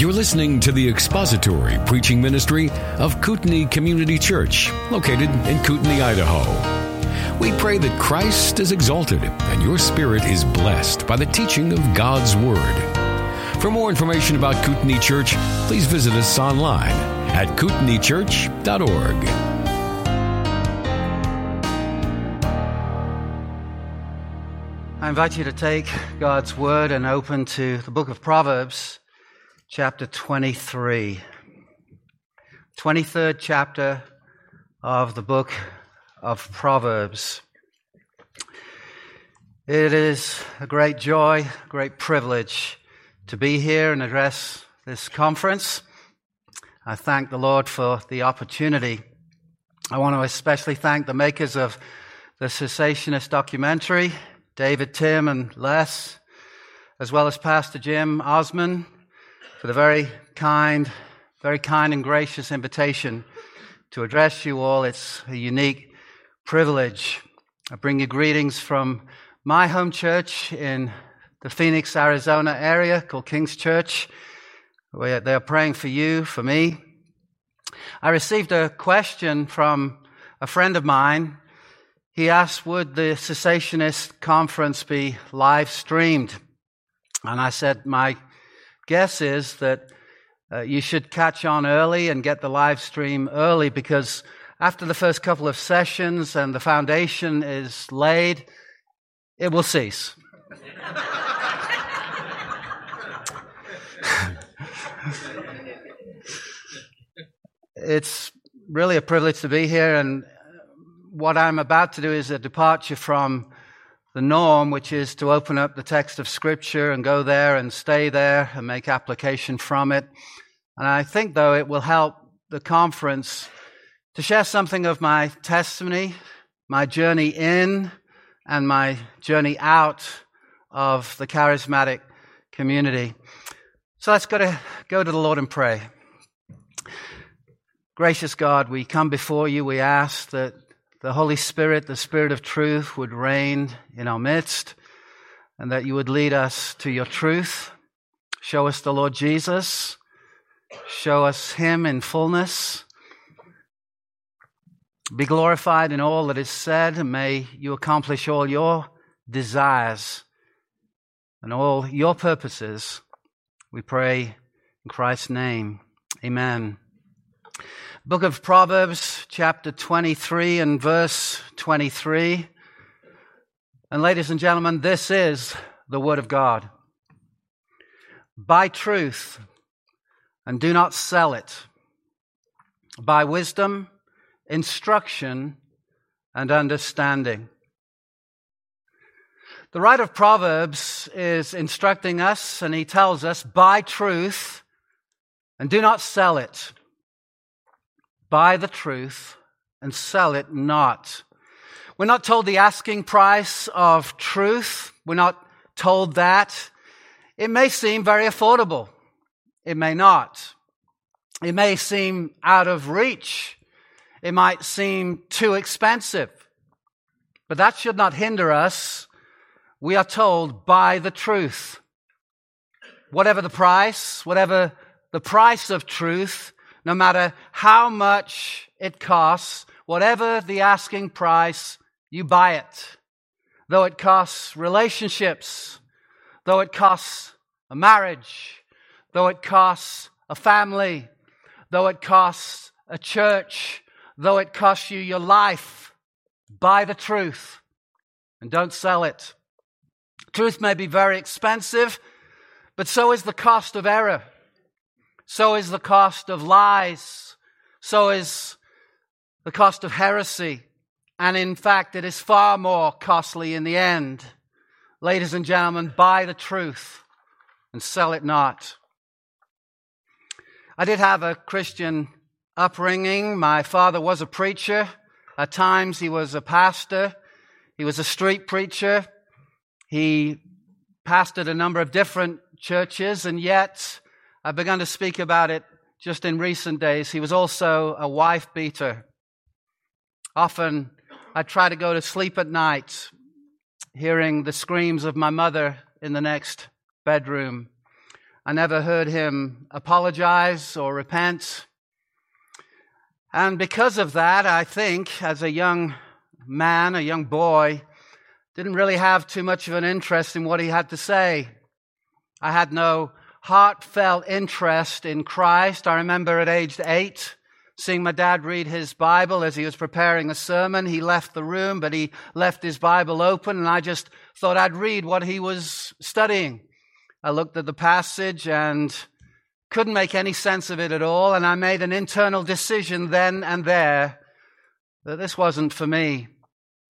You're listening to the expository preaching ministry of Kootenai Community Church, located in Kootenai, Idaho. We pray that Christ is exalted and your spirit is blessed by the teaching of God's Word. For more information about Kootenai Church, please visit us online at kootenaichurch.org. I invite you to take God's Word and open to the book of Proverbs chapter 23. 23rd chapter of the book of Proverbs. It is a great joy, great privilege to be here and address this conference. I thank the Lord for the opportunity. I want to especially thank the makers of the cessationist documentary, David Tim and Les, as well as Pastor Jim Osman for the very kind, very kind and gracious invitation to address you all. It's a unique privilege. I bring you greetings from my home church in the Phoenix, Arizona area called King's Church. Where they are praying for you, for me. I received a question from a friend of mine. He asked, would the cessationist conference be live streamed? And I said, my guess is that uh, you should catch on early and get the live stream early because after the first couple of sessions and the foundation is laid, it will cease. it's really a privilege to be here, and what I'm about to do is a departure from the norm, which is to open up the text of Scripture and go there and stay there and make application from it. And I think, though, it will help the conference to share something of my testimony, my journey in, and my journey out of the charismatic community. So let's go to, go to the Lord and pray. Gracious God, we come before you. We ask that the Holy Spirit, the Spirit of truth, would reign in our midst and that you would lead us to your truth. Show us the Lord Jesus. Show us him in fullness. Be glorified in all that is said, and may you accomplish all your desires and all your purposes. We pray in Christ's name. Amen. Book of Proverbs, chapter 23 and verse 23. And ladies and gentlemen, this is the Word of God. Buy truth and do not sell it. Buy wisdom, instruction, and understanding. The writer of Proverbs is instructing us, and he tells us, buy truth and do not sell it. Buy the truth and sell it not. We're not told the asking price of truth. We're not told that. It may seem very affordable. It may not. It may seem out of reach. It might seem too expensive. But that should not hinder us. We are told buy the truth. Whatever the price, whatever the price of truth, no matter how much it costs, whatever the asking price, you buy it. Though it costs relationships, though it costs a marriage, though it costs a family, though it costs a church, though it costs you your life, buy the truth and don't sell it. Truth may be very expensive, but so is the cost of error. So is the cost of lies. So is the cost of heresy. And in fact, it is far more costly in the end. Ladies and gentlemen, buy the truth and sell it not. I did have a Christian upbringing. My father was a preacher. At times, he was a pastor. He was a street preacher. He pastored a number of different churches, and yet I've begun to speak about it just in recent days. He was also a wife beater. Often I try to go to sleep at night hearing the screams of my mother in the next bedroom. I never heard him apologize or repent. And because of that, I think as a young man, a young boy, didn't really have too much of an interest in what he had to say. I had no heartfelt interest in Christ. I remember at age eight seeing my dad read his Bible as he was preparing a sermon. He left the room, but he left his Bible open, and I just thought I'd read what he was studying. I looked at the passage and couldn't make any sense of it at all, and I made an internal decision then and there that this wasn't for me.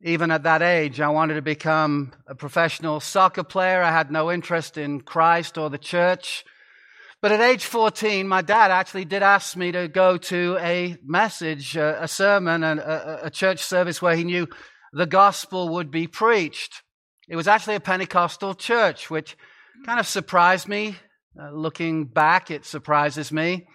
Even at that age, I wanted to become a professional soccer player. I had no interest in Christ or the church. But at age 14, my dad actually did ask me to go to a message, a sermon, and a church service where he knew the gospel would be preached. It was actually a Pentecostal church, which kind of surprised me. Uh, looking back, it surprises me.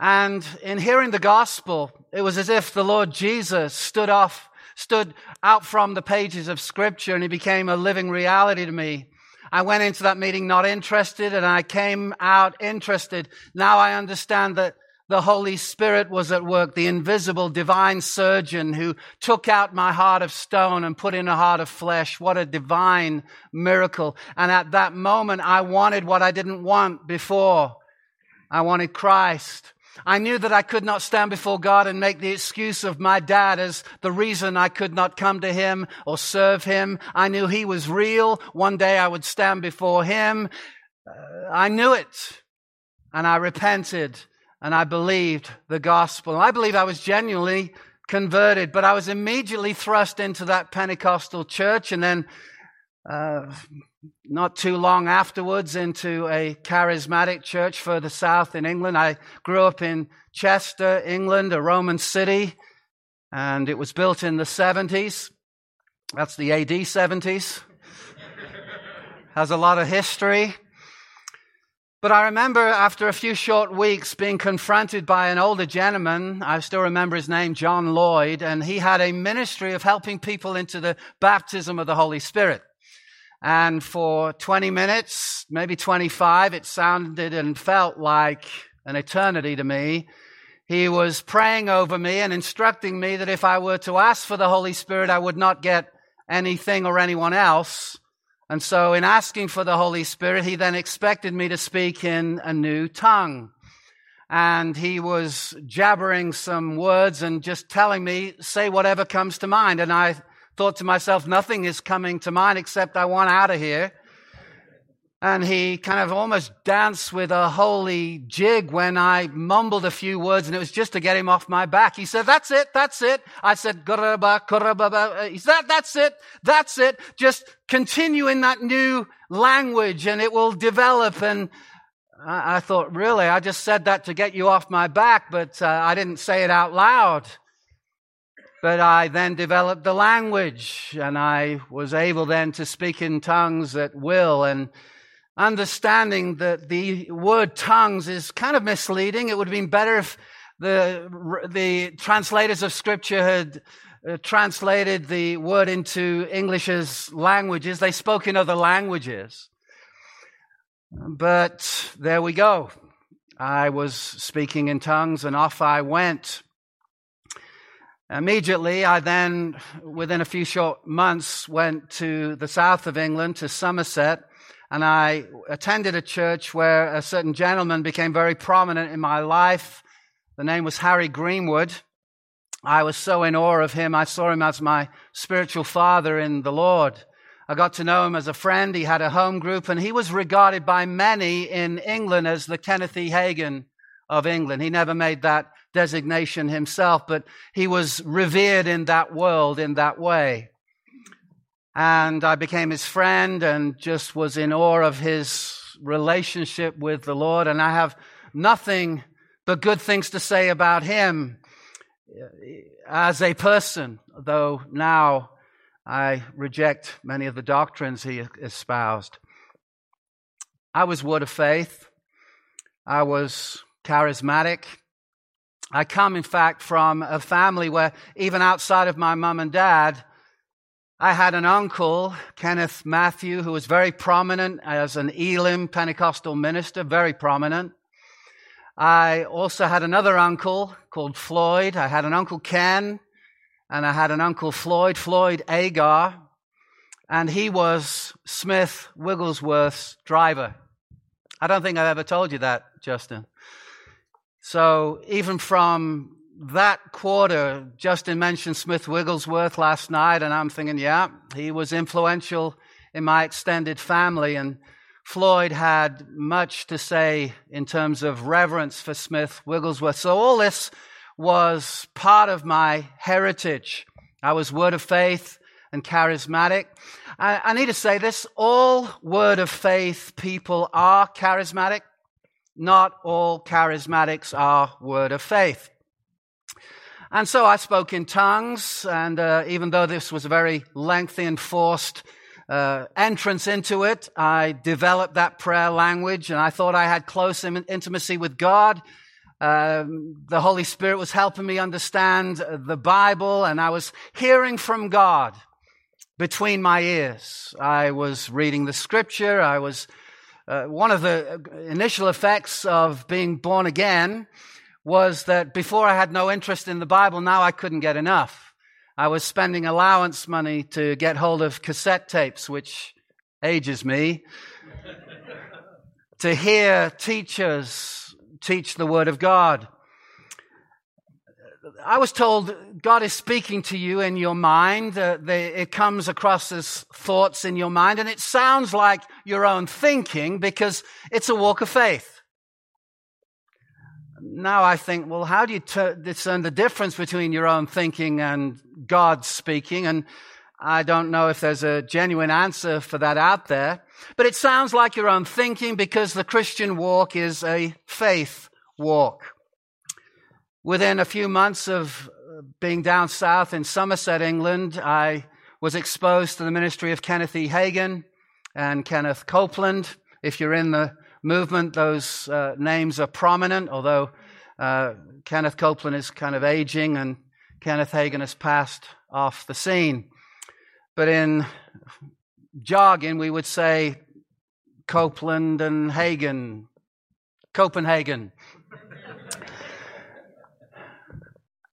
And in hearing the gospel, it was as if the Lord Jesus stood off, stood out from the pages of scripture and he became a living reality to me. I went into that meeting not interested and I came out interested. Now I understand that the Holy Spirit was at work, the invisible divine surgeon who took out my heart of stone and put in a heart of flesh. What a divine miracle. And at that moment, I wanted what I didn't want before. I wanted Christ. I knew that I could not stand before God and make the excuse of my dad as the reason I could not come to him or serve him. I knew he was real. One day I would stand before him. Uh, I knew it. And I repented and I believed the gospel. I believe I was genuinely converted, but I was immediately thrust into that Pentecostal church and then uh, not too long afterwards into a charismatic church further south in England. I grew up in Chester, England, a Roman city, and it was built in the 70s. That's the AD 70s. Has a lot of history. But I remember after a few short weeks being confronted by an older gentleman, I still remember his name, John Lloyd, and he had a ministry of helping people into the baptism of the Holy Spirit. And for 20 minutes, maybe 25, it sounded and felt like an eternity to me. He was praying over me and instructing me that if I were to ask for the Holy Spirit, I would not get anything or anyone else and so in asking for the Holy Spirit, he then expected me to speak in a new tongue. And he was jabbering some words and just telling me, say whatever comes to mind. And I thought to myself, nothing is coming to mind except I want out of here. And he kind of almost danced with a holy jig when I mumbled a few words and it was just to get him off my back. He said, that's it, that's it. I said, kuraba, kuraba. He said, that's it, that's it. Just continue in that new language and it will develop. And I, I thought, really, I just said that to get you off my back, but uh, I didn't say it out loud. But I then developed the language and I was able then to speak in tongues at will and understanding that the word tongues is kind of misleading. It would have been better if the, the translators of scripture had uh, translated the word into English as languages. They spoke in other languages. But there we go. I was speaking in tongues and off I went. Immediately, I then, within a few short months, went to the south of England, to Somerset, and I attended a church where a certain gentleman became very prominent in my life. The name was Harry Greenwood. I was so in awe of him. I saw him as my spiritual father in the Lord. I got to know him as a friend. He had a home group and he was regarded by many in England as the Kenneth E. Hagin of England. He never made that designation himself, but he was revered in that world in that way. And I became his friend and just was in awe of his relationship with the Lord. And I have nothing but good things to say about him uh, as a person, though now I reject many of the doctrines he espoused. I was word of faith. I was charismatic. I come, in fact, from a family where even outside of my mum and dad, I had an uncle, Kenneth Matthew, who was very prominent as an Elim Pentecostal minister, very prominent. I also had another uncle called Floyd. I had an uncle Ken, and I had an uncle Floyd, Floyd Agar, and he was Smith Wigglesworth's driver. I don't think I've ever told you that, Justin. So even from that quarter, Justin mentioned Smith Wigglesworth last night, and I'm thinking, yeah, he was influential in my extended family. And Floyd had much to say in terms of reverence for Smith Wigglesworth. So all this was part of my heritage. I was word of faith and charismatic. I, I need to say this all word of faith people are charismatic. Not all charismatics are word of faith. And so I spoke in tongues, and uh, even though this was a very lengthy and forced uh, entrance into it, I developed that prayer language, and I thought I had close intimacy with God. Um, the Holy Spirit was helping me understand the Bible, and I was hearing from God between my ears. I was reading the Scripture. I was uh, one of the initial effects of being born again was that before I had no interest in the Bible, now I couldn't get enough. I was spending allowance money to get hold of cassette tapes, which ages me, to hear teachers teach the Word of God. I was told God is speaking to you in your mind. Uh, it comes across as thoughts in your mind, and it sounds like your own thinking because it's a walk of faith now I think, well, how do you t- discern the difference between your own thinking and God speaking? And I don't know if there's a genuine answer for that out there, but it sounds like your own thinking because the Christian walk is a faith walk. Within a few months of being down south in Somerset, England, I was exposed to the ministry of Kenneth E. Hagin and Kenneth Copeland. If you're in the movement, those uh, names are prominent, although uh, Kenneth Copeland is kind of aging and Kenneth Hagin has passed off the scene. But in jargon, we would say Copeland and Hagin, Copenhagen.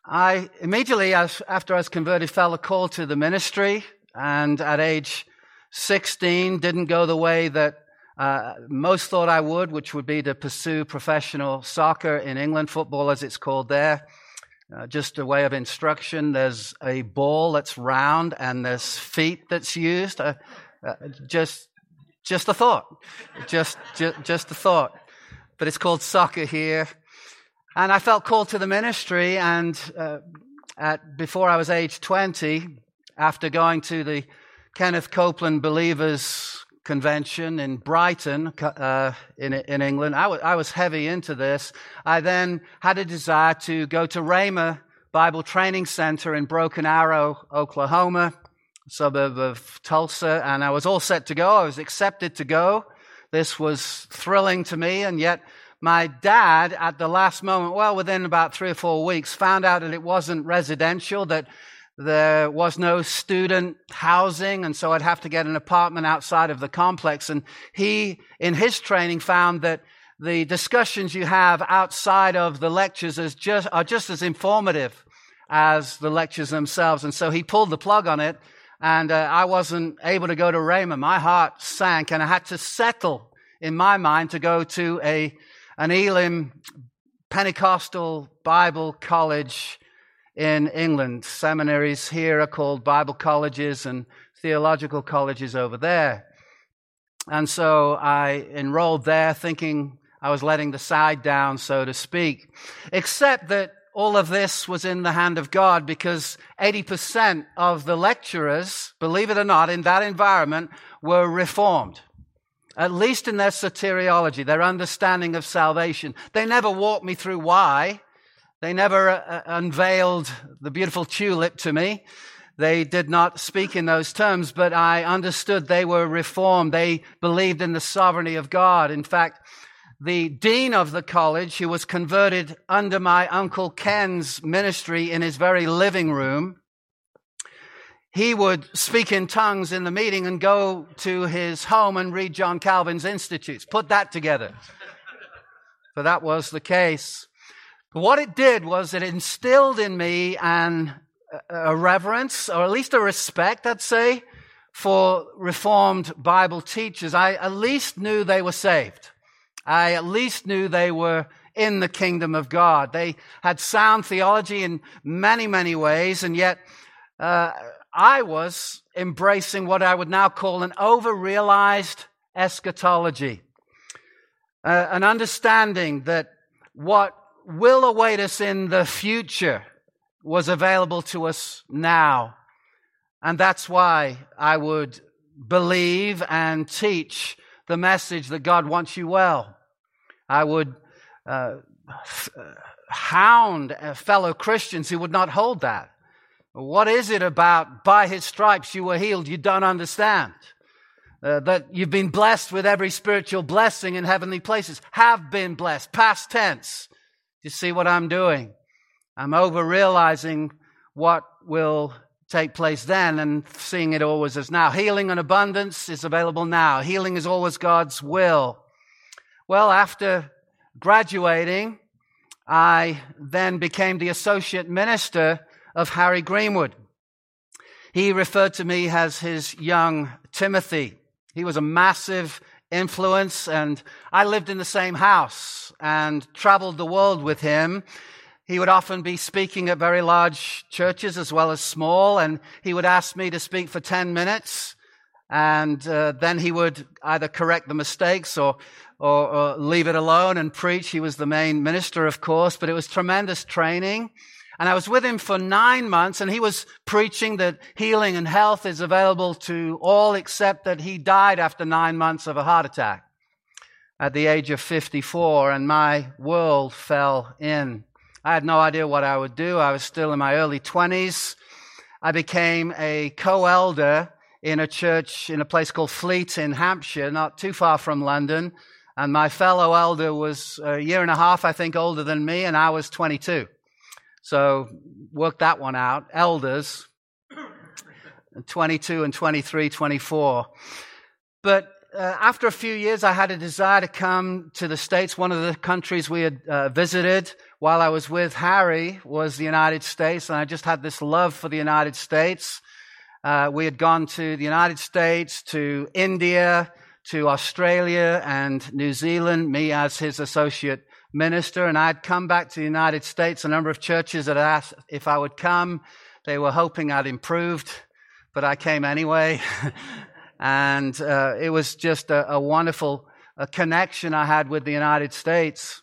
I immediately, after I was converted, felt a call to the ministry, and at age 16, didn't go the way that uh, most thought I would, which would be to pursue professional soccer in England, football as it's called there. Uh, just a way of instruction. There's a ball that's round and there's feet that's used. Uh, uh just, just a thought. Just, just, just a thought. But it's called soccer here. And I felt called to the ministry. And uh, at, before I was age 20, after going to the Kenneth Copeland Believers convention in Brighton, uh, in, in England. I, w- I was heavy into this. I then had a desire to go to Rhema Bible Training Center in Broken Arrow, Oklahoma, suburb of Tulsa, and I was all set to go. I was accepted to go. This was thrilling to me, and yet my dad, at the last moment, well, within about three or four weeks, found out that it wasn't residential, that there was no student housing, and so I'd have to get an apartment outside of the complex. And he, in his training, found that the discussions you have outside of the lectures is just, are just as informative as the lectures themselves. And so he pulled the plug on it, and uh, I wasn't able to go to Rhema. My heart sank, and I had to settle in my mind to go to a an Elim Pentecostal Bible college in England. Seminaries here are called Bible colleges and theological colleges over there. And so I enrolled there thinking I was letting the side down, so to speak. Except that all of this was in the hand of God because 80% of the lecturers, believe it or not, in that environment were reformed. At least in their soteriology, their understanding of salvation. They never walked me through why, they never uh, uh, unveiled the beautiful tulip to me. They did not speak in those terms, but I understood they were reformed. They believed in the sovereignty of God. In fact, the dean of the college, who was converted under my uncle Ken's ministry in his very living room, he would speak in tongues in the meeting and go to his home and read John Calvin's Institutes. Put that together. but that was the case. But what it did was it instilled in me an, a reverence, or at least a respect, I'd say, for Reformed Bible teachers. I at least knew they were saved. I at least knew they were in the kingdom of God. They had sound theology in many, many ways, and yet uh, I was embracing what I would now call an over-realized eschatology. Uh, an understanding that what will await us in the future was available to us now. And that's why I would believe and teach the message that God wants you well. I would uh, hound fellow Christians who would not hold that. What is it about by his stripes you were healed you don't understand? Uh, that you've been blessed with every spiritual blessing in heavenly places. Have been blessed. Past tense. You see what I'm doing? I'm over realizing what will take place then and seeing it always as now. Healing and abundance is available now. Healing is always God's will. Well, after graduating, I then became the associate minister of Harry Greenwood. He referred to me as his young Timothy. He was a massive influence and I lived in the same house and traveled the world with him. He would often be speaking at very large churches as well as small and he would ask me to speak for 10 minutes and uh, then he would either correct the mistakes or, or, or leave it alone and preach. He was the main minister, of course, but it was tremendous training. And I was with him for nine months and he was preaching that healing and health is available to all except that he died after nine months of a heart attack at the age of 54 and my world fell in. I had no idea what I would do. I was still in my early 20s. I became a co-elder in a church in a place called Fleet in Hampshire, not too far from London. And my fellow elder was a year and a half, I think, older than me, and I was 22. So work that one out. Elders, 22 and 23, 24. But uh, after a few years, I had a desire to come to the States. One of the countries we had uh, visited while I was with Harry was the United States, and I just had this love for the United States. Uh, we had gone to the United States, to India, to Australia and New Zealand, me as his associate minister, and I'd come back to the United States. A number of churches had asked if I would come. They were hoping I'd improved, but I came anyway. and uh, it was just a, a wonderful a connection I had with the United States.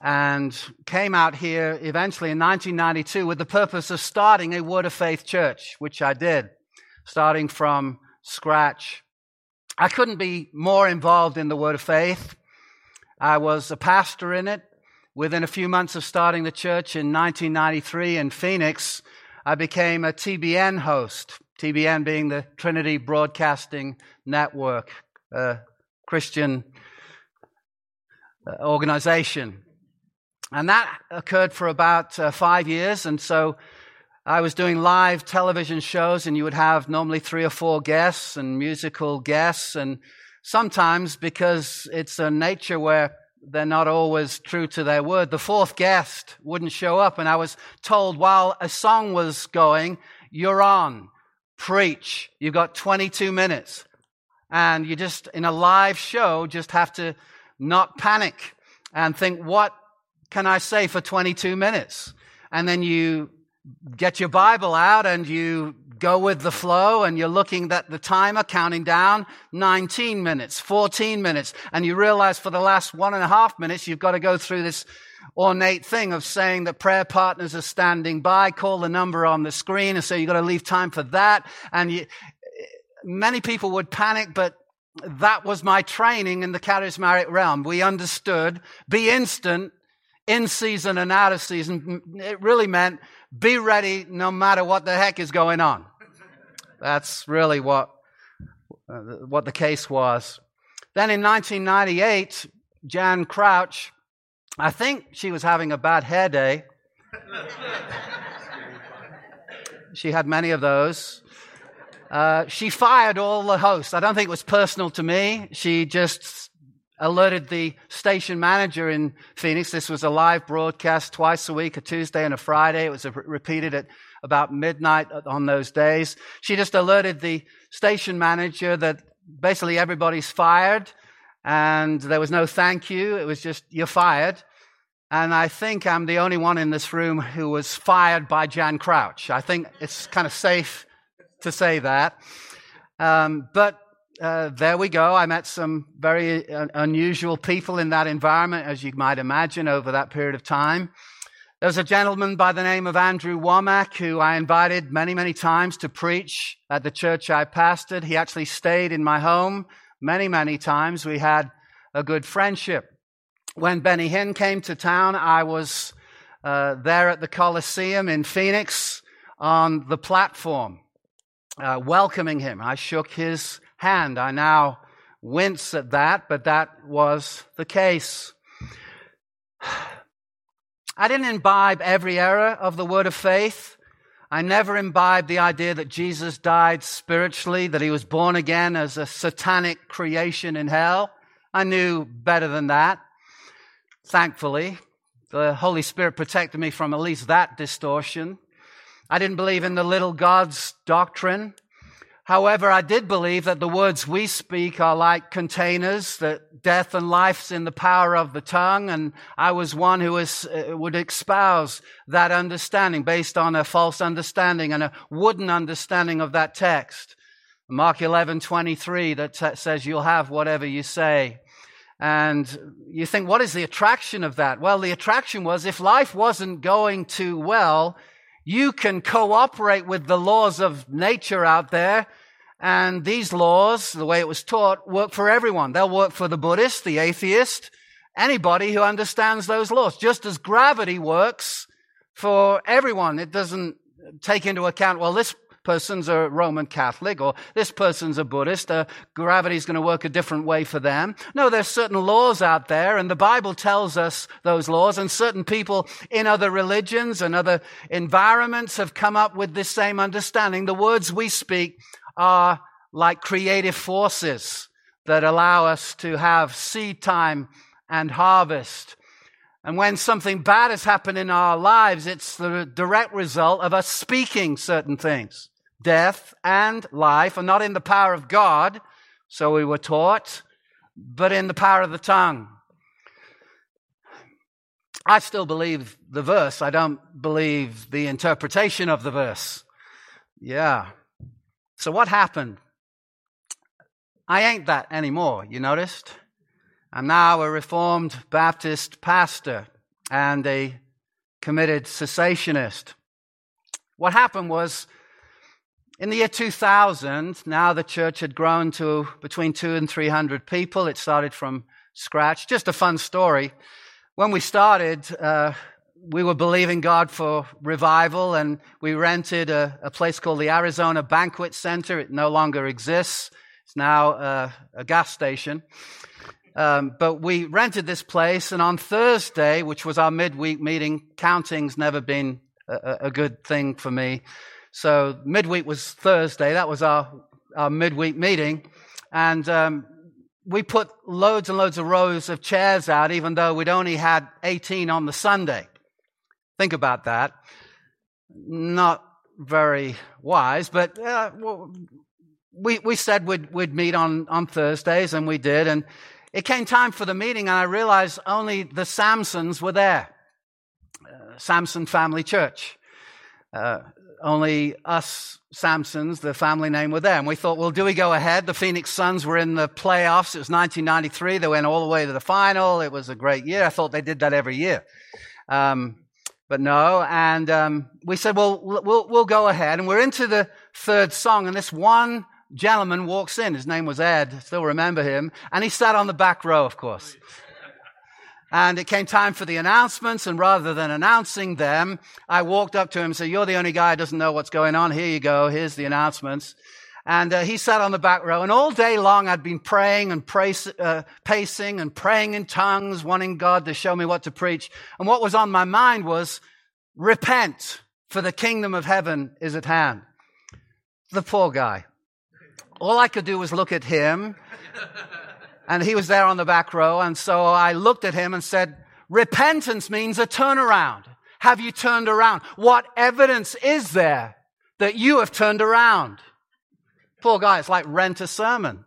And came out here eventually in 1992 with the purpose of starting a Word of Faith church, which I did, starting from scratch. I couldn't be more involved in the Word of Faith. I was a pastor in it. Within a few months of starting the church in 1993 in Phoenix, I became a TBN host. TBN being the Trinity Broadcasting Network, a Christian uh, organization. And that occurred for about uh, five years. And so I was doing live television shows, and you would have normally three or four guests and musical guests. And Sometimes because it's a nature where they're not always true to their word. The fourth guest wouldn't show up and I was told while a song was going, you're on, preach. You've got 22 minutes. And you just, in a live show, just have to not panic and think, what can I say for 22 minutes? And then you get your Bible out and you go with the flow and you're looking at the timer counting down 19 minutes, 14 minutes, and you realize for the last one and a half minutes you've got to go through this ornate thing of saying that prayer partners are standing by, call the number on the screen, and so you've got to leave time for that. And you, many people would panic, but that was my training in the charismatic realm. We understood be instant, in season and out of season. It really meant be ready no matter what the heck is going on. That's really what, uh, what the case was. Then in 1998, Jan Crouch, I think she was having a bad hair day. she had many of those. Uh, she fired all the hosts. I don't think it was personal to me. She just alerted the station manager in Phoenix. This was a live broadcast twice a week, a Tuesday and a Friday. It was repeated at about midnight on those days. She just alerted the station manager that basically everybody's fired and there was no thank you. It was just, you're fired. And I think I'm the only one in this room who was fired by Jan Crouch. I think it's kind of safe to say that. Um, but uh, there we go. I met some very uh, unusual people in that environment, as you might imagine, over that period of time. There was a gentleman by the name of Andrew Wommack who I invited many, many times to preach at the church I pastored. He actually stayed in my home many, many times. We had a good friendship. When Benny Hinn came to town, I was uh, there at the Coliseum in Phoenix on the platform, uh, welcoming him. I shook his hand. I now wince at that, but that was the case. I didn't imbibe every error of the word of faith. I never imbibed the idea that Jesus died spiritually, that he was born again as a satanic creation in hell. I knew better than that. Thankfully, the Holy Spirit protected me from at least that distortion. I didn't believe in the little God's doctrine. However, I did believe that the words we speak are like containers, that death and life's in the power of the tongue. And I was one who uh, would espouse that understanding based on a false understanding and a wooden understanding of that text. Mark 11, 23 that t- says you'll have whatever you say. And you think, what is the attraction of that? Well, the attraction was if life wasn't going too well, you can cooperate with the laws of nature out there. And these laws, the way it was taught, work for everyone. They'll work for the Buddhist, the atheist, anybody who understands those laws. Just as gravity works for everyone. It doesn't take into account, well, this person's a Roman Catholic or this person's a Buddhist. Uh, gravity's going to work a different way for them. No, there's certain laws out there and the Bible tells us those laws and certain people in other religions and other environments have come up with this same understanding. The words we speak are like creative forces that allow us to have seed time and harvest. And when something bad has happened in our lives, it's the direct result of us speaking certain things death and life are not in the power of God, so we were taught, but in the power of the tongue. I still believe the verse. I don't believe the interpretation of the verse. Yeah. So what happened? I ain't that anymore, you noticed? I'm now a Reformed Baptist pastor and a committed cessationist. What happened was in the year 2000, now the church had grown to between two and 300 people. It started from scratch. Just a fun story. When we started, uh, we were believing God for revival and we rented a, a, place called the Arizona Banquet Center. It no longer exists. It's now uh, a gas station. Um, but we rented this place and on Thursday, which was our midweek meeting, counting's never been a, a good thing for me. So midweek was Thursday. That was our, our midweek meeting. And um, we put loads and loads of rows of chairs out, even though we'd only had 18 on the Sunday. Think about that. Not very wise, but uh, we, we said we'd, we'd meet on, on Thursdays, and we did. And it came time for the meeting, and I realized only the Samsons were there. Uh, Samson Family Church. Uh, only us Samsons, the family name, were there. And we thought, well, do we go ahead? The Phoenix Suns were in the playoffs. It was 1993. They went all the way to the final. It was a great year. I thought they did that every year. Um, but no. And um, we said, well, we'll, we'll go ahead. And we're into the third song. And this one gentleman walks in. His name was Ed. Still remember him. And he sat on the back row, of course. And it came time for the announcements, and rather than announcing them, I walked up to him and said, You're the only guy who doesn't know what's going on. Here you go. Here's the announcements. And uh, he sat on the back row, and all day long I'd been praying and praise, uh, pacing and praying in tongues, wanting God to show me what to preach. And what was on my mind was, repent, for the kingdom of heaven is at hand. The poor guy. all I could do was look at him. And he was there on the back row. And so I looked at him and said, repentance means a turnaround. Have you turned around? What evidence is there that you have turned around? Poor guy, it's like rent a sermon.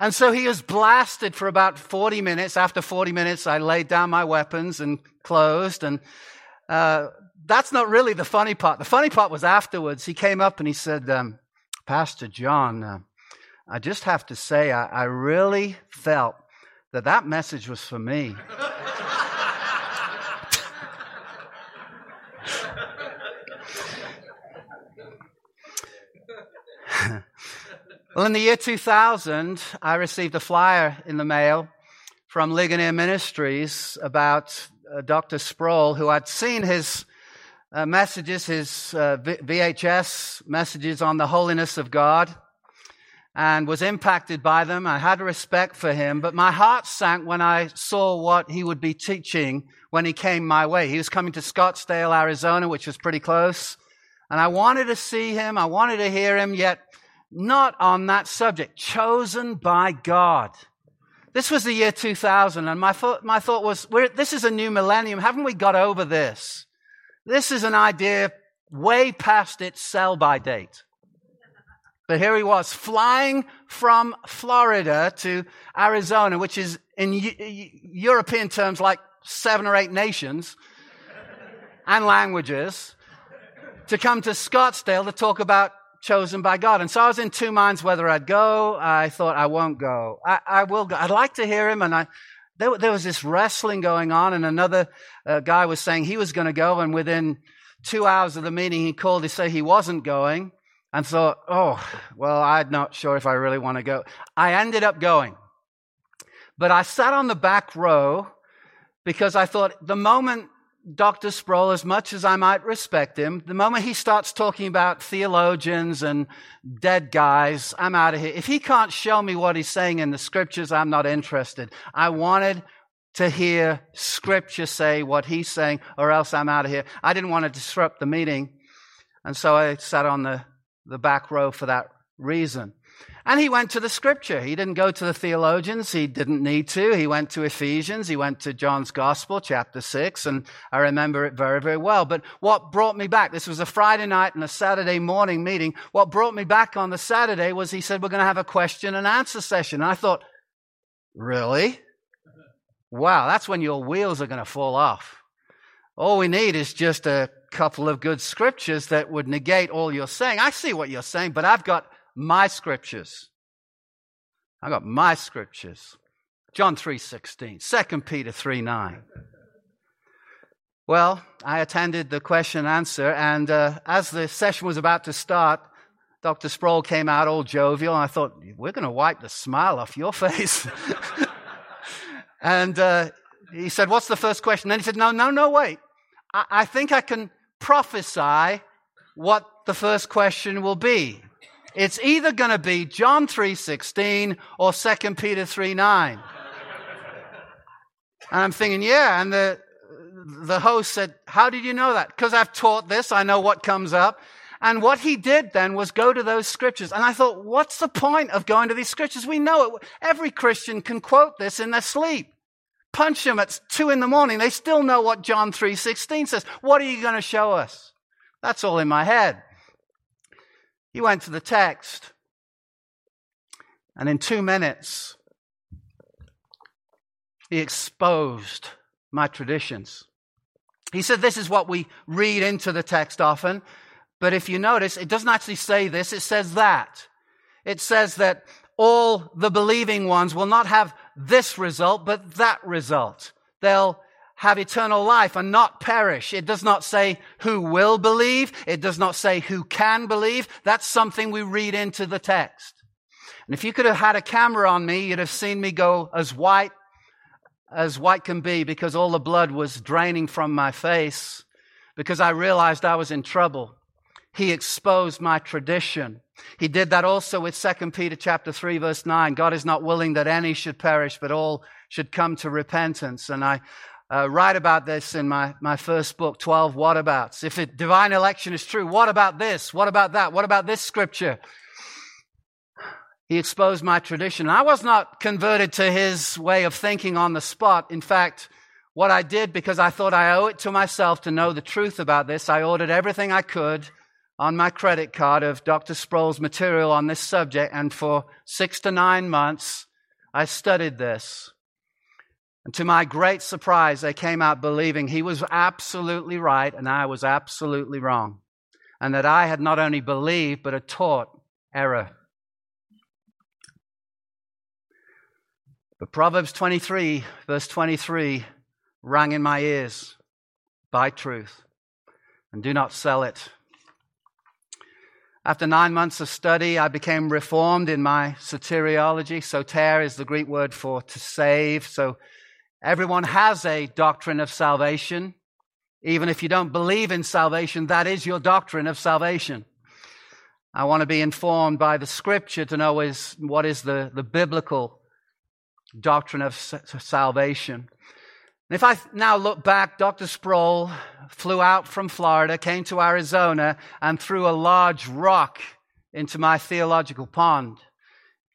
and so he was blasted for about 40 minutes. After 40 minutes, I laid down my weapons and closed. And uh, that's not really the funny part. The funny part was afterwards. He came up and he said, um, Pastor John, uh, I just have to say, I, I really felt that that message was for me. well, in the year 2000, I received a flyer in the mail from Ligonier Ministries about uh, Dr. Sproul, who I'd seen his uh, messages, his uh, VHS messages on the holiness of God, and was impacted by them. I had respect for him, but my heart sank when I saw what he would be teaching when he came my way. He was coming to Scottsdale, Arizona, which was pretty close. And I wanted to see him. I wanted to hear him, yet not on that subject. Chosen by God. This was the year 2000, and my, thought, my thought was, this is a new millennium. Haven't we got over this? This is an idea way past its sell by date. But here he was flying from Florida to Arizona, which is in European terms like seven or eight nations and languages, to come to Scottsdale to talk about chosen by God. And so I was in two minds whether I'd go. I thought I won't go. I, I will go. I'd like to hear him. And I, there, there was this wrestling going on and another uh, guy was saying he was going to go. And within two hours of the meeting, he called to say he wasn't going and thought, oh, well, I'm not sure if I really want to go. I ended up going. But I sat on the back row because I thought the moment Dr. Sproul, as much as I might respect him, the moment he starts talking about theologians and dead guys, I'm out of here. If he can't show me what he's saying in the scriptures, I'm not interested. I wanted to hear scripture say what he's saying, or else I'm out of here. I didn't want to disrupt the meeting. And so I sat on the, the back row for that reason. And he went to the scripture. He didn't go to the theologians. He didn't need to. He went to Ephesians. He went to John's Gospel, chapter 6, and I remember it very, very well. But what brought me back, this was a Friday night and a Saturday morning meeting. What brought me back on the Saturday was he said, We're going to have a question and answer session. And I thought, Really? Wow, that's when your wheels are going to fall off. All we need is just a couple of good scriptures that would negate all you're saying. I see what you're saying, but I've got my scriptures. I've got my scriptures. John 3:16, 2 Peter 3:9. Well, I attended the question and answer, and uh, as the session was about to start, Dr. Sproul came out all jovial, and I thought, we're going to wipe the smile off your face. and uh, he said, What's the first question? Then he said, No, no, no, wait. I, I think I can prophesy what the first question will be. It's either going to be John 3:16 or 2 Peter 3:9. and I'm thinking, yeah, and the the host said, "How did you know that?" Because I've taught this, I know what comes up. And what he did then was go to those scriptures. And I thought, what's the point of going to these scriptures? We know it. Every Christian can quote this in their sleep. Punch them at two in the morning. They still know what John 3.16 says. What are you going to show us? That's all in my head. He went to the text, and in two minutes, he exposed my traditions. He said, This is what we read into the text often, but if you notice, it doesn't actually say this, it says that. It says that all the believing ones will not have this result, but that result. They'll have eternal life and not perish. It does not say who will believe. It does not say who can believe. That's something we read into the text. And if you could have had a camera on me, you'd have seen me go as white as white can be because all the blood was draining from my face because I realized I was in trouble. He exposed my tradition. He did that also with 2 Peter chapter 3 verse 9. God is not willing that any should perish, but all should come to repentance. And I, uh, write about this in my, my first book, 12 What Abouts. If it, divine election is true, what about this? What about that? What about this scripture? He exposed my tradition. I was not converted to his way of thinking on the spot. In fact, what I did because I thought I owe it to myself to know the truth about this, I ordered everything I could on my credit card of Dr. Sproul's material on this subject, and for six to nine months, I studied this. And to my great surprise, I came out believing he was absolutely right and I was absolutely wrong. And that I had not only believed, but had taught error. But Proverbs 23, verse 23, rang in my ears Buy truth and do not sell it. After nine months of study, I became reformed in my soteriology. Soter is the Greek word for to save. So everyone has a doctrine of salvation. Even if you don't believe in salvation, that is your doctrine of salvation. I want to be informed by the scripture to know is, what is the, the biblical doctrine of salvation. And if I now look back, Dr. Sproul flew out from Florida, came to Arizona, and threw a large rock into my theological pond.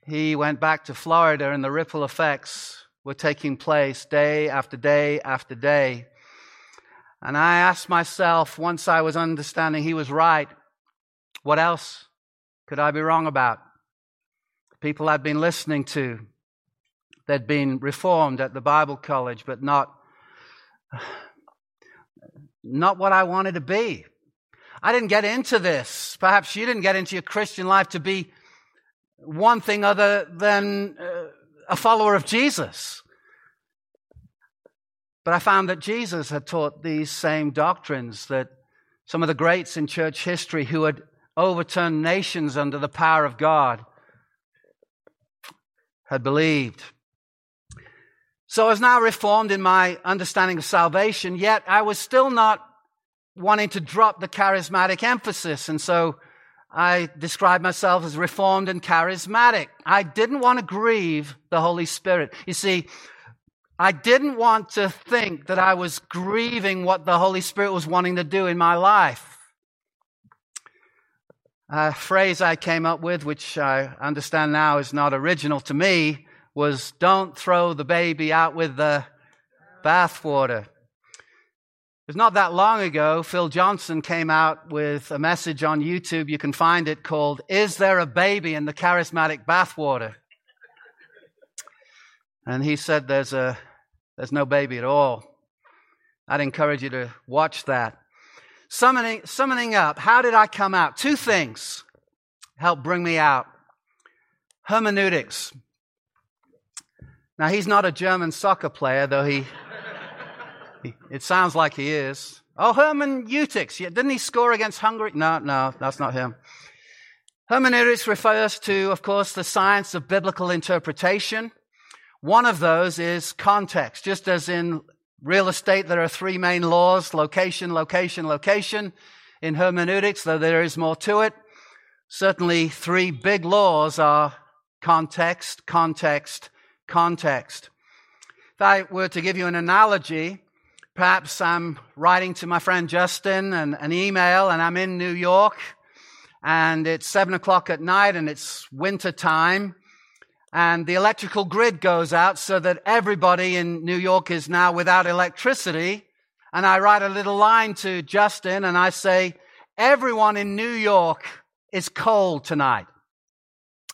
He went back to Florida, and the ripple effects were taking place day after day after day. And I asked myself, once I was understanding he was right, what else could I be wrong about? People I'd been listening to, they'd been reformed at the Bible college, but not not what I wanted to be. I didn't get into this. Perhaps you didn't get into your Christian life to be one thing other than uh, a follower of Jesus. But I found that Jesus had taught these same doctrines that some of the greats in church history who had overturned nations under the power of God had believed. So I was now reformed in my understanding of salvation, yet I was still not wanting to drop the charismatic emphasis. And so I described myself as reformed and charismatic. I didn't want to grieve the Holy Spirit. You see, I didn't want to think that I was grieving what the Holy Spirit was wanting to do in my life. A phrase I came up with, which I understand now is not original to me, was don't throw the baby out with the bathwater. It's not that long ago, Phil Johnson came out with a message on YouTube. You can find it called, Is There a Baby in the Charismatic Bathwater? And he said, There's, a, there's no baby at all. I'd encourage you to watch that. Summoning, summoning up, how did I come out? Two things helped bring me out hermeneutics. Now, he's not a German soccer player, though he, he it sounds like he is. Oh, hermeneutics. Yeah, didn't he score against Hungary? No, no, that's not him. Hermeneutics refers to, of course, the science of biblical interpretation. One of those is context. Just as in real estate, there are three main laws location, location, location. In hermeneutics, though there is more to it, certainly three big laws are context, context, context. If I were to give you an analogy, perhaps I'm writing to my friend Justin an, an email and I'm in New York and it's seven o'clock at night and it's winter time and the electrical grid goes out so that everybody in New York is now without electricity. And I write a little line to Justin and I say, everyone in New York is cold tonight.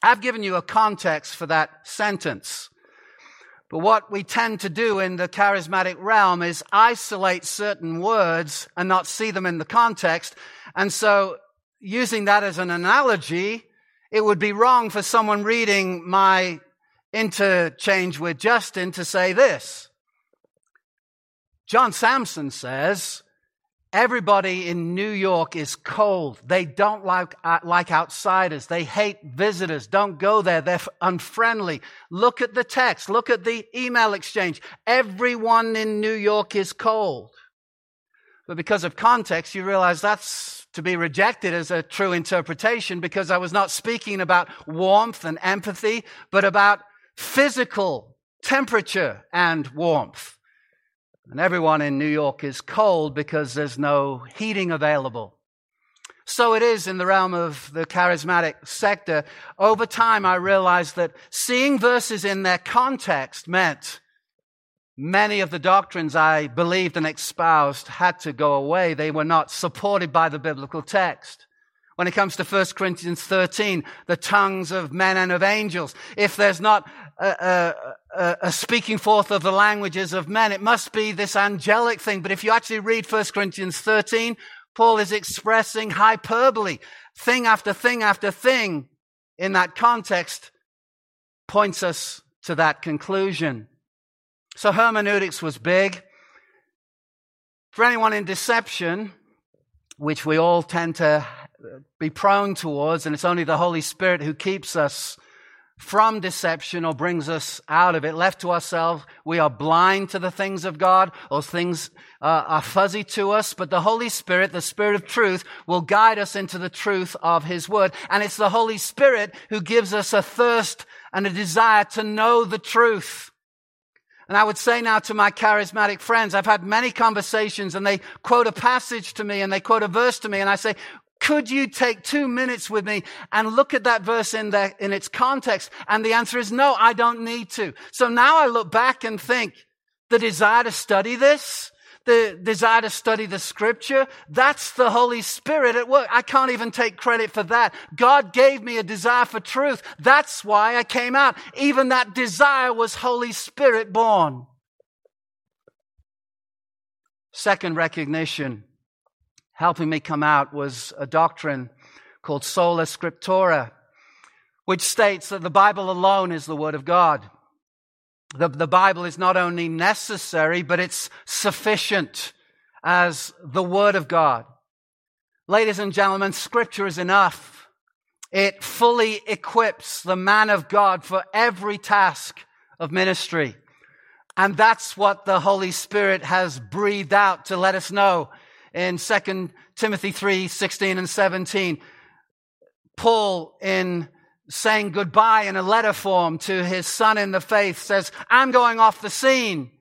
I've given you a context for that sentence. But what we tend to do in the charismatic realm is isolate certain words and not see them in the context. And so using that as an analogy, it would be wrong for someone reading my interchange with Justin to say this. John Samson says, Everybody in New York is cold. They don't like, uh, like outsiders. They hate visitors. Don't go there. They're unfriendly. Look at the text. Look at the email exchange. Everyone in New York is cold. But because of context, you realize that's to be rejected as a true interpretation because I was not speaking about warmth and empathy, but about physical temperature and warmth. And everyone in New York is cold because there's no heating available. So it is in the realm of the charismatic sector. Over time, I realized that seeing verses in their context meant many of the doctrines I believed and espoused had to go away. They were not supported by the biblical text. When it comes to 1 Corinthians 13, the tongues of men and of angels, if there's not a, a, a, speaking forth of the languages of men, it must be this angelic thing. But if you actually read 1 Corinthians 13, Paul is expressing hyperbole. Thing after thing after thing in that context points us to that conclusion. So hermeneutics was big. For anyone in deception, which we all tend to be prone towards, and it's only the Holy Spirit who keeps us from deception or brings us out of it. Left to ourselves, we are blind to the things of God. Those things uh, are fuzzy to us, but the Holy Spirit, the Spirit of truth, will guide us into the truth of His Word. And it's the Holy Spirit who gives us a thirst and a desire to know the truth. And I would say now to my charismatic friends, I've had many conversations and they quote a passage to me and they quote a verse to me and I say, could you take two minutes with me and look at that verse in, the, in its context? And the answer is no, I don't need to. So now I look back and think the desire to study this, the desire to study the scripture, that's the Holy Spirit at work. I can't even take credit for that. God gave me a desire for truth. That's why I came out. Even that desire was Holy Spirit born. Second recognition helping me come out was a doctrine called sola scriptura, which states that the Bible alone is the Word of God. The, the Bible is not only necessary, but it's sufficient as the Word of God. Ladies and gentlemen, Scripture is enough. It fully equips the man of God for every task of ministry. And that's what the Holy Spirit has breathed out to let us know in 2 Timothy 3, 16 and 17. Paul in saying goodbye in a letter form to his son in the faith says, I'm going off the scene.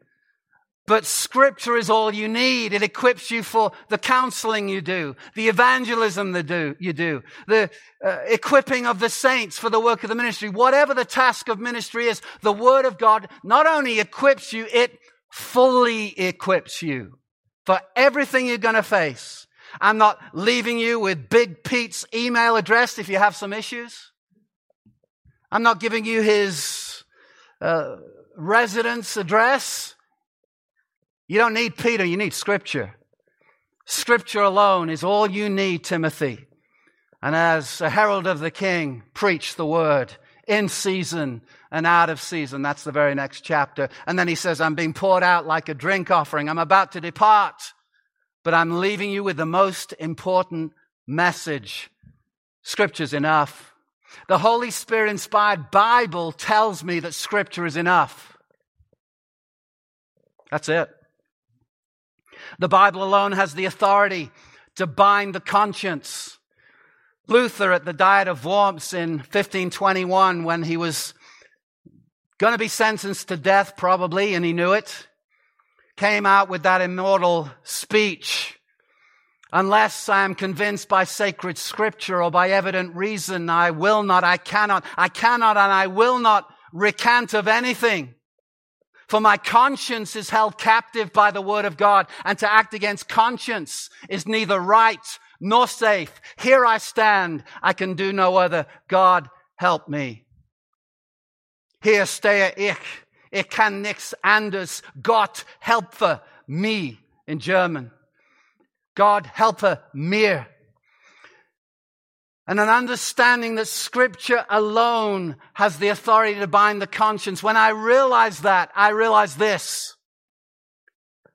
But scripture is all you need. It equips you for the counseling you do, the evangelism that do, you do, the uh, equipping of the saints for the work of the ministry. Whatever the task of ministry is, the word of God not only equips you, it fully equips you for everything you're going to face. I'm not leaving you with Big Pete's email address if you have some issues. I'm not giving you his uh, residence address. You don't need Peter, you need Scripture. Scripture alone is all you need, Timothy. And as a herald of the King, preach the word in season and out of season. That's the very next chapter. And then he says, I'm being poured out like a drink offering. I'm about to depart, but I'm leaving you with the most important message. Scripture's enough. The Holy Spirit inspired Bible tells me that Scripture is enough. That's it. The Bible alone has the authority to bind the conscience. Luther at the Diet of Worms in 1521, when he was going to be sentenced to death probably, and he knew it, came out with that immortal speech. Unless I am convinced by sacred scripture or by evident reason, I will not, I cannot, I cannot and I will not recant of anything. For my conscience is held captive by the word of God, and to act against conscience is neither right nor safe. Here I stand. I can do no other. God help me. Hier stehe ich. Ich kann nichts anders. Gott helfe me in German. God helfe mir. And an understanding that scripture alone has the authority to bind the conscience. When I realized that, I realized this.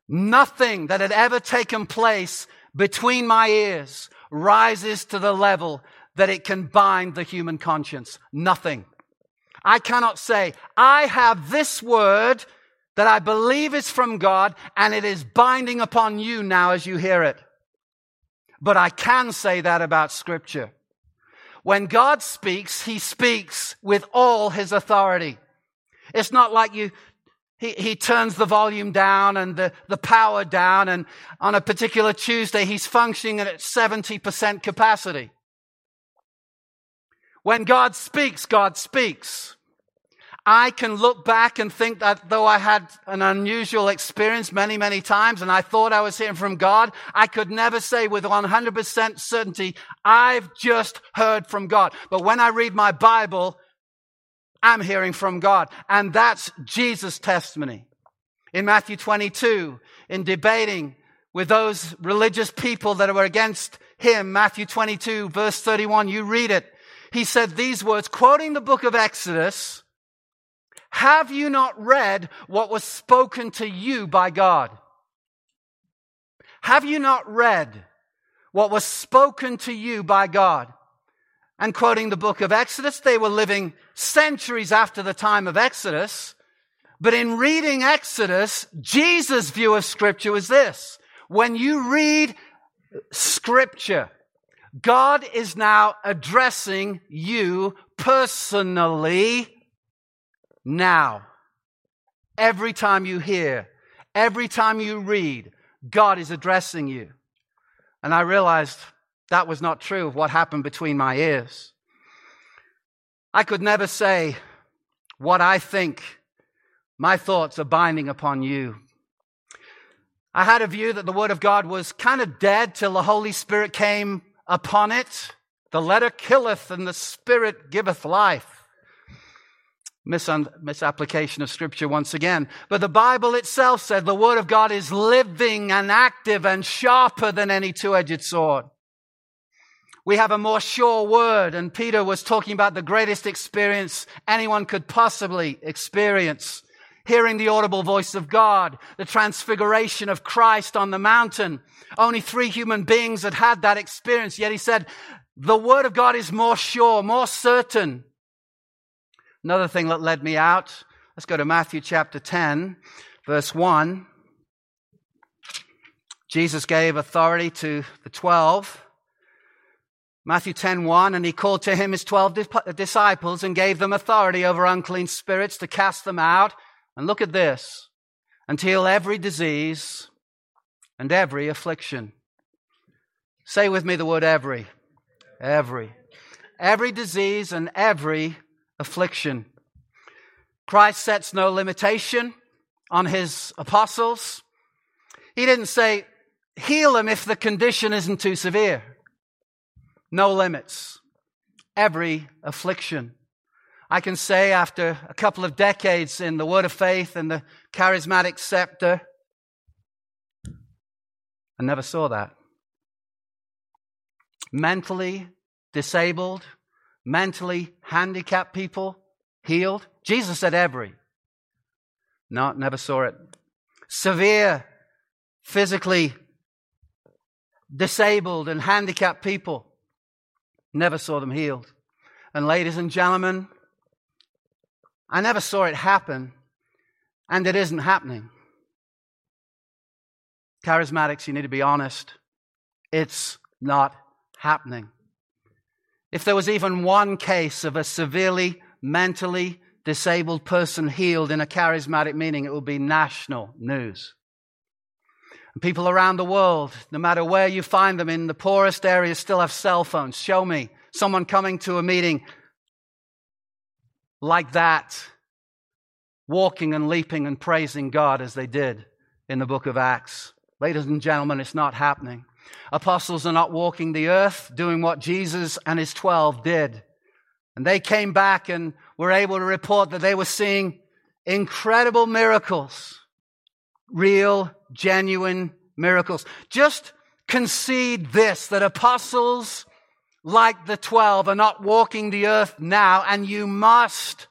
Nothing that had ever taken place between my ears rises to the level that it can bind the human conscience. Nothing. I cannot say, I have this word that I believe is from God and it is binding upon you now as you hear it. But I can say that about scripture. When God speaks, he speaks with all his authority. It's not like you he, he turns the volume down and the, the power down. And on a particular Tuesday, he's functioning at 70% capacity. When God speaks, God speaks. I can look back and think that though I had an unusual experience many, many times and I thought I was hearing from God, I could never say with 100% certainty, I've just heard from God. But when I read my Bible, I'm hearing from God. And that's Jesus' testimony. In Matthew 22, in debating with those religious people that were against him, Matthew 22, verse 31, you read it. He said these words, quoting the book of Exodus, have you not read what was spoken to you by God? Have you not read what was spoken to you by God? And quoting the book of Exodus, they were living centuries after the time of Exodus. But in reading Exodus, Jesus' view of scripture was this. When you read scripture, God is now addressing you personally now. Every time you hear, every time you read, God is addressing you. And I realized that was not true of what happened between my ears. I could never say what I think. My thoughts are binding upon you. I had a view that the Word of God was kind of dead till the Holy Spirit came upon it. The letter killeth and the Spirit giveth life. Mis- misapplication of Scripture once again. But the Bible itself said the Word of God is living and active and sharper than any two edged sword we have a more sure word. And Peter was talking about the greatest experience anyone could possibly experience. Hearing the audible voice of God, the transfiguration of Christ on the mountain. Only three human beings had had that experience. Yet he said, the word of God is more sure, more certain. Another thing that led me out. Let's go to Matthew chapter 10, verse 1. Jesus gave authority to the 12 Matthew 10, 1, and he called to him his 12 disciples and gave them authority over unclean spirits to cast them out. And look at this, and heal every disease and every affliction. Say with me the word every. Every. Every disease and every affliction. Christ sets no limitation on his apostles. He didn't say, heal them if the condition isn't too severe no limits, every affliction. I can say after a couple of decades in the Word of Faith and the charismatic scepter, I never saw that. Mentally disabled, mentally handicapped people healed. Jesus said every. No, never saw it. Severe, physically disabled and handicapped people Never saw them healed. And ladies and gentlemen, I never saw it happen, and it isn't happening. Charismatics, you need to be honest. It's not happening. If there was even one case of a severely mentally disabled person healed in a charismatic meeting, it would be national news. People around the world, no matter where you find them in the poorest areas, still have cell phones. Show me someone coming to a meeting like that, walking and leaping and praising God as they did in the book of Acts. Ladies and gentlemen, it's not happening. Apostles are not walking the earth doing what Jesus and his 12 did. And they came back and were able to report that they were seeing incredible miracles real, genuine miracles. Just concede this, that apostles like the 12 are not walking the earth now, and you must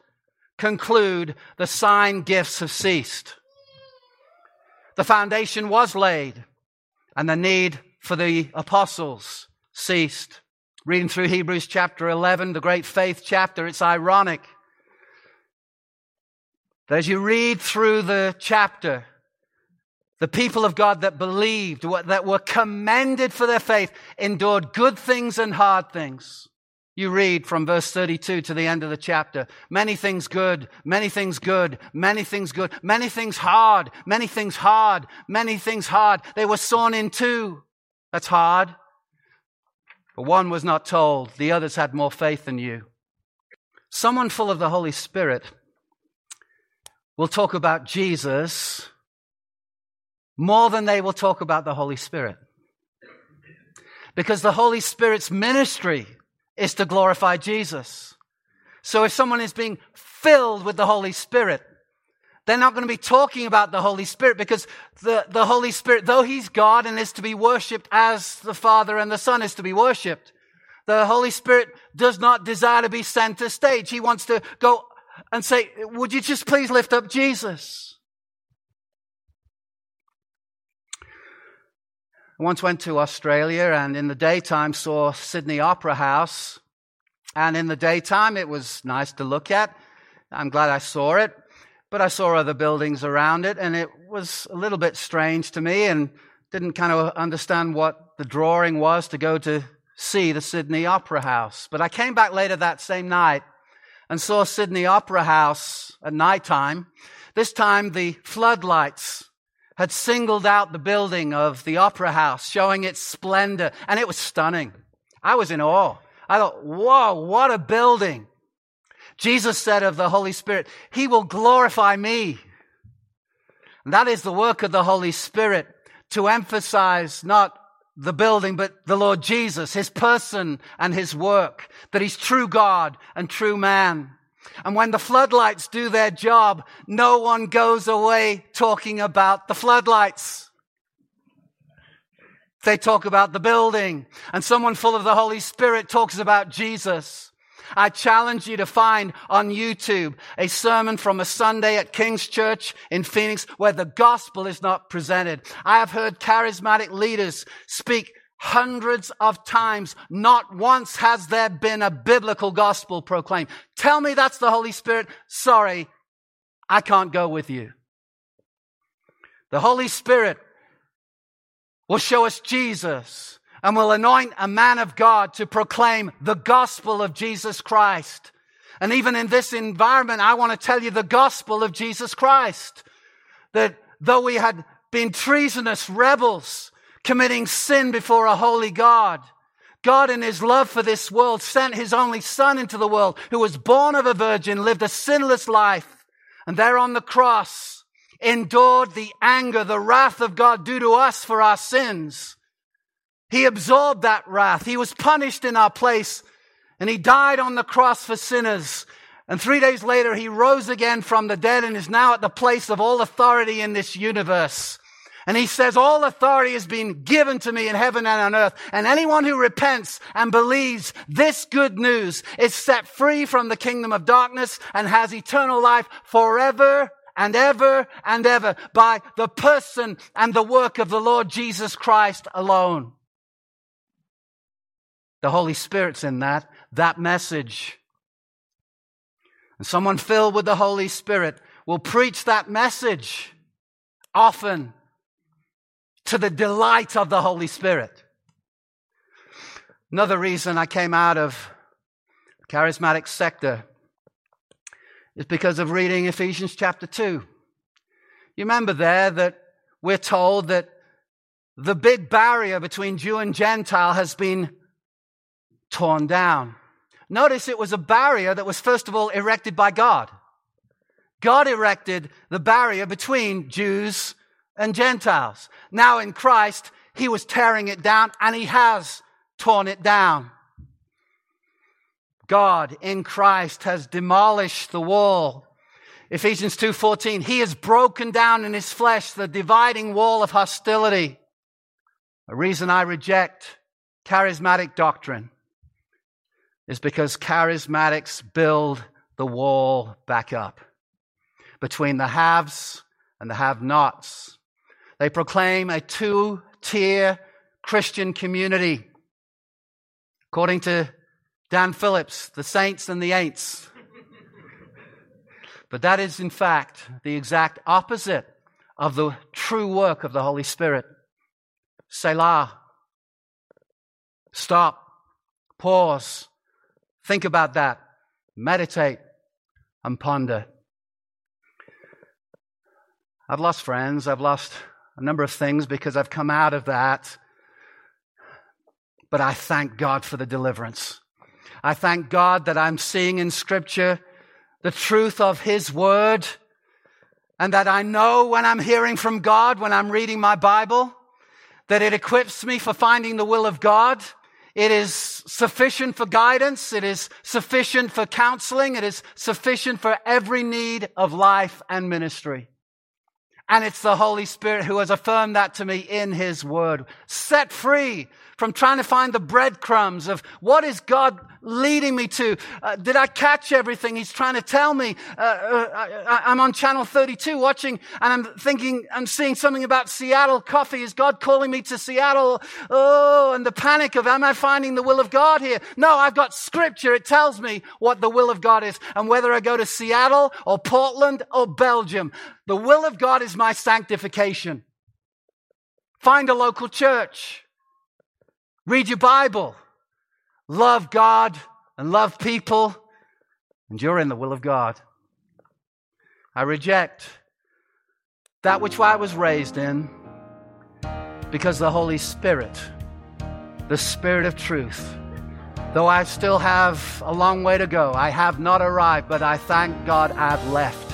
conclude the sign gifts have ceased. The foundation was laid, and the need for the apostles ceased. Reading through Hebrews chapter 11, the great faith chapter, it's ironic that as you read through the chapter, the people of God that believed, that were commended for their faith, endured good things and hard things. You read from verse 32 to the end of the chapter. Many things good, many things good, many things good, many things hard, many things hard, many things hard. They were sawn in two. That's hard. But one was not told. The others had more faith than you. Someone full of the Holy Spirit will talk about Jesus more than they will talk about the Holy Spirit. Because the Holy Spirit's ministry is to glorify Jesus. So if someone is being filled with the Holy Spirit, they're not going to be talking about the Holy Spirit because the, the Holy Spirit, though He's God and is to be worshipped as the Father and the Son is to be worshipped, the Holy Spirit does not desire to be center stage. He wants to go and say, would you just please lift up Jesus? I once went to Australia and in the daytime saw Sydney Opera House. And in the daytime, it was nice to look at. I'm glad I saw it. But I saw other buildings around it and it was a little bit strange to me and didn't kind of understand what the drawing was to go to see the Sydney Opera House. But I came back later that same night and saw Sydney Opera House at nighttime. This time the floodlights had singled out the building of the opera house, showing its splendor, and it was stunning. I was in awe. I thought, whoa, what a building. Jesus said of the Holy Spirit, He will glorify me. And that is the work of the Holy Spirit to emphasize not the building, but the Lord Jesus, His person and His work, that He's true God and true man. And when the floodlights do their job, no one goes away talking about the floodlights. They talk about the building and someone full of the Holy Spirit talks about Jesus. I challenge you to find on YouTube a sermon from a Sunday at King's Church in Phoenix where the gospel is not presented. I have heard charismatic leaders speak hundreds of times. Not once has there been a biblical gospel proclaimed. Tell me that's the Holy Spirit. Sorry, I can't go with you. The Holy Spirit will show us Jesus and will anoint a man of God to proclaim the gospel of Jesus Christ. And even in this environment, I want to tell you the gospel of Jesus Christ. That though we had been treasonous rebels, committing sin before a holy God. God, in his love for this world, sent his only son into the world who was born of a virgin, lived a sinless life, and there on the cross endured the anger, the wrath of God due to us for our sins. He absorbed that wrath. He was punished in our place, and he died on the cross for sinners. And three days later, he rose again from the dead and is now at the place of all authority in this universe. And he says, all authority has been given to me in heaven and on earth. And anyone who repents and believes this good news is set free from the kingdom of darkness and has eternal life forever and ever and ever by the person and the work of the Lord Jesus Christ alone. The Holy Spirit's in that, that message. And someone filled with the Holy Spirit will preach that message often to the delight of the Holy Spirit. Another reason I came out of the charismatic sector is because of reading Ephesians chapter 2. You remember there that we're told that the big barrier between Jew and Gentile has been torn down. Notice it was a barrier that was first of all erected by God. God erected the barrier between Jews and Gentiles. Now in Christ, he was tearing it down and he has torn it down. God in Christ has demolished the wall. Ephesians 2:14 He has broken down in his flesh the dividing wall of hostility. A reason I reject charismatic doctrine is because charismatics build the wall back up between the haves and the have-nots. They proclaim a two tier Christian community. According to Dan Phillips, the saints and the ain'ts. but that is, in fact, the exact opposite of the true work of the Holy Spirit. Selah. Stop. Pause. Think about that. Meditate and ponder. I've lost friends. I've lost a number of things because I've come out of that. But I thank God for the deliverance. I thank God that I'm seeing in Scripture the truth of His Word and that I know when I'm hearing from God, when I'm reading my Bible, that it equips me for finding the will of God. It is sufficient for guidance. It is sufficient for counseling. It is sufficient for every need of life and ministry. And it's the Holy Spirit who has affirmed that to me in His Word. Set free from trying to find the breadcrumbs of what is God leading me to. Uh, did I catch everything He's trying to tell me? Uh, uh, I, am on channel 32 watching and I'm thinking, I'm seeing something about Seattle coffee. Is God calling me to Seattle? Oh, and the panic of, am I finding the will of God here? No, I've got scripture. It tells me what the will of God is and whether I go to Seattle or Portland or Belgium. The will of God is my sanctification. Find a local church. Read your Bible. Love God and love people. And you're in the will of God. I reject that which I was raised in because the Holy Spirit, the Spirit of truth, though I still have a long way to go, I have not arrived, but I thank God I've left.